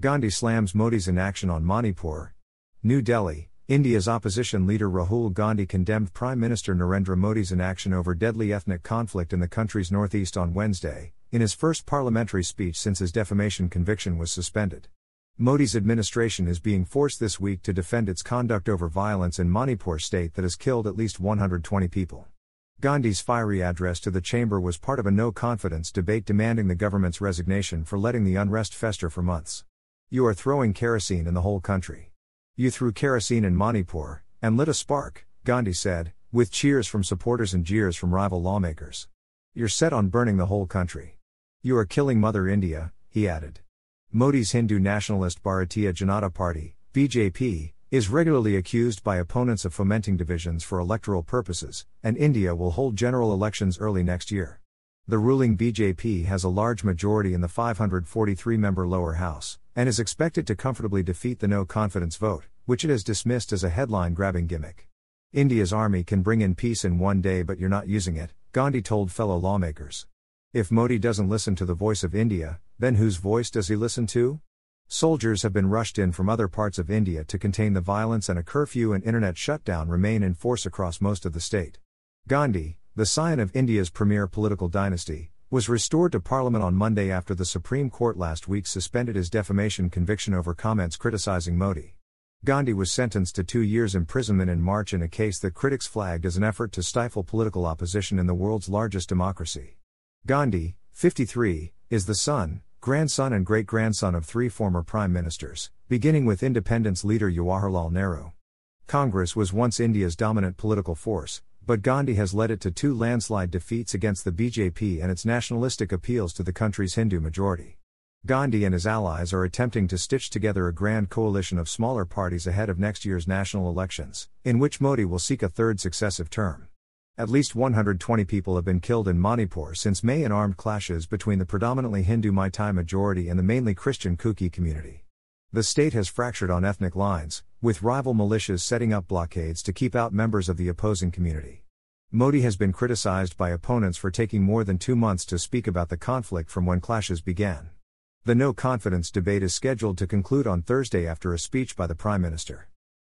Gandhi slams Modi's inaction on Manipur. New Delhi, India's opposition leader Rahul Gandhi condemned Prime Minister Narendra Modi's inaction over deadly ethnic conflict in the country's northeast on Wednesday, in his first parliamentary speech since his defamation conviction was suspended. Modi's administration is being forced this week to defend its conduct over violence in Manipur state that has killed at least 120 people. Gandhi's fiery address to the chamber was part of a no confidence debate demanding the government's resignation for letting the unrest fester for months. You are throwing kerosene in the whole country. You threw kerosene in Manipur, and lit a spark, Gandhi said, with cheers from supporters and jeers from rival lawmakers. You're set on burning the whole country. You are killing Mother India, he added. Modi's Hindu nationalist Bharatiya Janata Party, BJP, is regularly accused by opponents of fomenting divisions for electoral purposes, and India will hold general elections early next year. The ruling BJP has a large majority in the 543 member lower house, and is expected to comfortably defeat the no confidence vote, which it has dismissed as a headline grabbing gimmick. India's army can bring in peace in one day, but you're not using it, Gandhi told fellow lawmakers. If Modi doesn't listen to the voice of India, then whose voice does he listen to? Soldiers have been rushed in from other parts of India to contain the violence, and a curfew and internet shutdown remain in force across most of the state. Gandhi, the scion of India's premier political dynasty, was restored to parliament on Monday after the Supreme Court last week suspended his defamation conviction over comments criticizing Modi. Gandhi was sentenced to two years' imprisonment in March in a case that critics flagged as an effort to stifle political opposition in the world's largest democracy. Gandhi, 53, is the son, grandson and great grandson of three former prime ministers, beginning with independence leader Jawaharlal Nehru. Congress was once India's dominant political force, but Gandhi has led it to two landslide defeats against the BJP and its nationalistic appeals to the country's Hindu majority. Gandhi and his allies are attempting to stitch together a grand coalition of smaller parties ahead of next year's national elections, in which Modi will seek a third successive term. At least 120 people have been killed in Manipur since May in armed clashes between the predominantly Hindu Meitei majority and the mainly Christian Kuki community. The state has fractured on ethnic lines, with rival militias setting up blockades to keep out members of the opposing community. Modi has been criticized by opponents for taking more than two months to speak about the conflict from when clashes began. The no confidence debate is scheduled to conclude on Thursday after a speech by the Prime Minister.